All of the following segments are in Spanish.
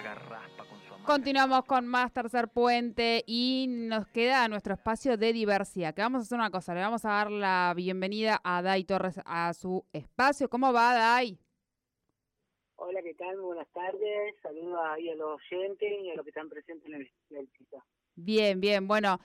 raspa con su Continuamos con más Tercer Puente y nos queda nuestro espacio de diversidad. Que vamos a hacer una cosa, le vamos a dar la bienvenida a Dai Torres a su espacio. ¿Cómo va, Dai? Hola, ¿qué tal? Buenas tardes. Saludos ahí a los oyentes y a los que están presentes en el, el Bien, bien. Bueno,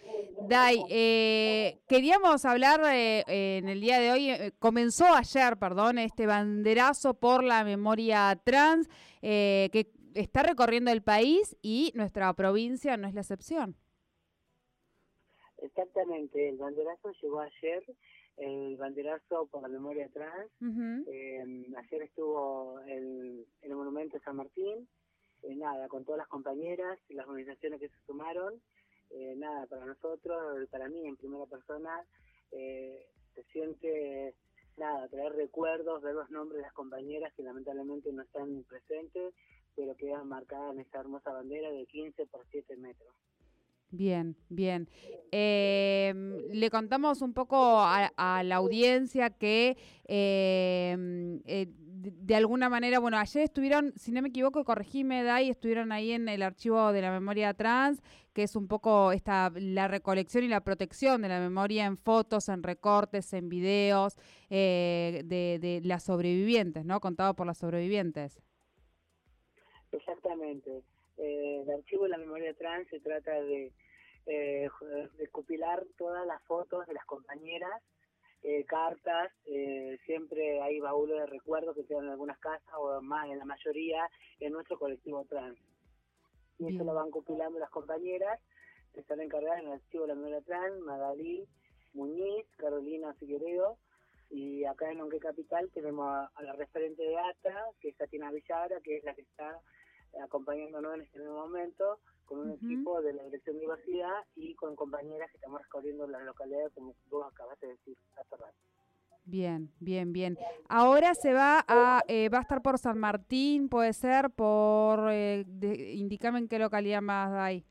Dai, eh, queríamos hablar eh, en el día de hoy, eh, comenzó ayer, perdón, este banderazo por la memoria trans, que está recorriendo el país y nuestra provincia no es la excepción. Exactamente, el banderazo llegó ayer, el banderazo por la memoria trans. ayer estuvo el, en el Monumento de San Martín, nada, con todas las compañeras, y las organizaciones que se sumaron. Eh, nada, para nosotros, para mí en primera persona, eh, se siente, nada, traer recuerdos, ver los nombres de las compañeras que lamentablemente no están presentes, pero quedan marcadas en esa hermosa bandera de 15 por 7 metros. Bien, bien. Eh, le contamos un poco a, la audiencia que eh, eh, de, alguna manera, bueno, ayer estuvieron, si no me equivoco, corregime, Dai, estuvieron ahí en el archivo de la memoria trans, que es un poco esta la recolección y la protección de la memoria en fotos, en recortes, en videos de, de las sobrevivientes, ¿no? Contado por las sobrevivientes. Exactamente. Eh, el archivo de la memoria trans se trata de eh, recopilar todas las fotos de las compañeras, eh, cartas, eh, siempre hay baúles de recuerdos que quedan en algunas casas o más en la mayoría en nuestro colectivo trans. Y eso lo van compilando las compañeras que están encargadas en el archivo de la memoria trans, Magalí Muñiz, Carolina Figueredo, y acá en Onque Capital tenemos a, la referente de ATA, que es Tatiana Villara, que es la que está acompañándonos en este momento con un equipo de la Dirección de Diversidad y con compañeras que estamos recorriendo la localidad, como vos acabaste de decir hace rato. Bien, bien, bien. Ahora se va a, eh, va a estar por San Martín, puede ser, por, eh, indícame en qué localidad más hay.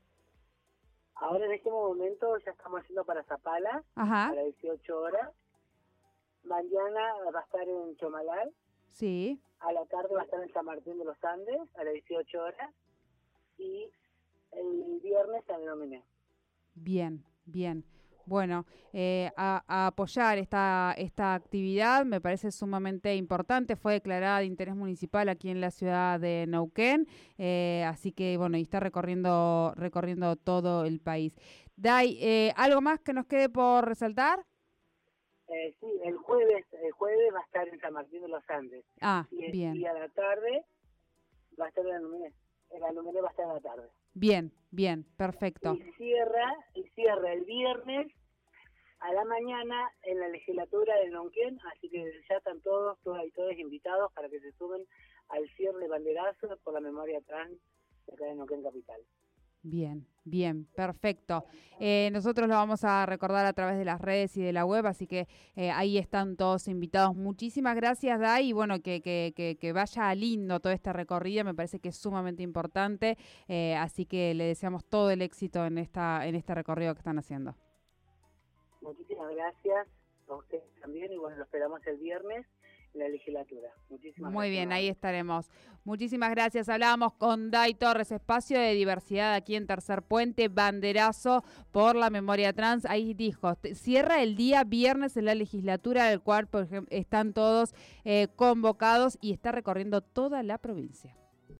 Ahora en este momento ya estamos haciendo para Zapala, a las 18 horas. Mañana va a estar en Chomalal. Sí. A la tarde va a estar en San Martín de los Andes a las 18 horas y el viernes en Nominé. Bien, bien. Bueno, eh, a, apoyar esta, esta actividad me parece sumamente importante. Fue declarada de interés municipal aquí en la ciudad de Neuquén, eh, así que bueno, y está recorriendo, recorriendo todo el país. Dai, eh, ¿algo más que nos quede por resaltar? Eh, sí, el jueves, el jueves va a estar en San Martín de los Andes. Ah, y bien. Y a la tarde va a estar en la Luminé. la Luminé va a estar en la tarde. Bien, bien, perfecto. Y cierra, y cierra el viernes a la mañana en la legislatura de Nonquén, así que ya están todos, todas y todos invitados para que se sumen al cierre de banderazo por la memoria trans de acá de Nonquén Capital. Bien, bien, perfecto. Eh, nosotros lo vamos a recordar a través de las redes y de la web, así que eh, ahí están todos invitados. Muchísimas gracias, Dai, y bueno, que, que, que, vaya lindo todo este recorrido, me parece que es sumamente importante, eh, así que le deseamos todo el éxito en, esta, en este recorrido que están haciendo. Muchísimas gracias a ustedes también, y bueno, lo esperamos el viernes la legislatura. Muchísimas Muy bien, ahí estaremos. Muchísimas gracias. Hablábamos con Dai Torres, espacio de diversidad aquí en Tercer Puente, banderazo por la memoria trans. Ahí dijo, cierra el día viernes en la legislatura, del cual por ejemplo, están todos eh, convocados y está recorriendo toda la provincia.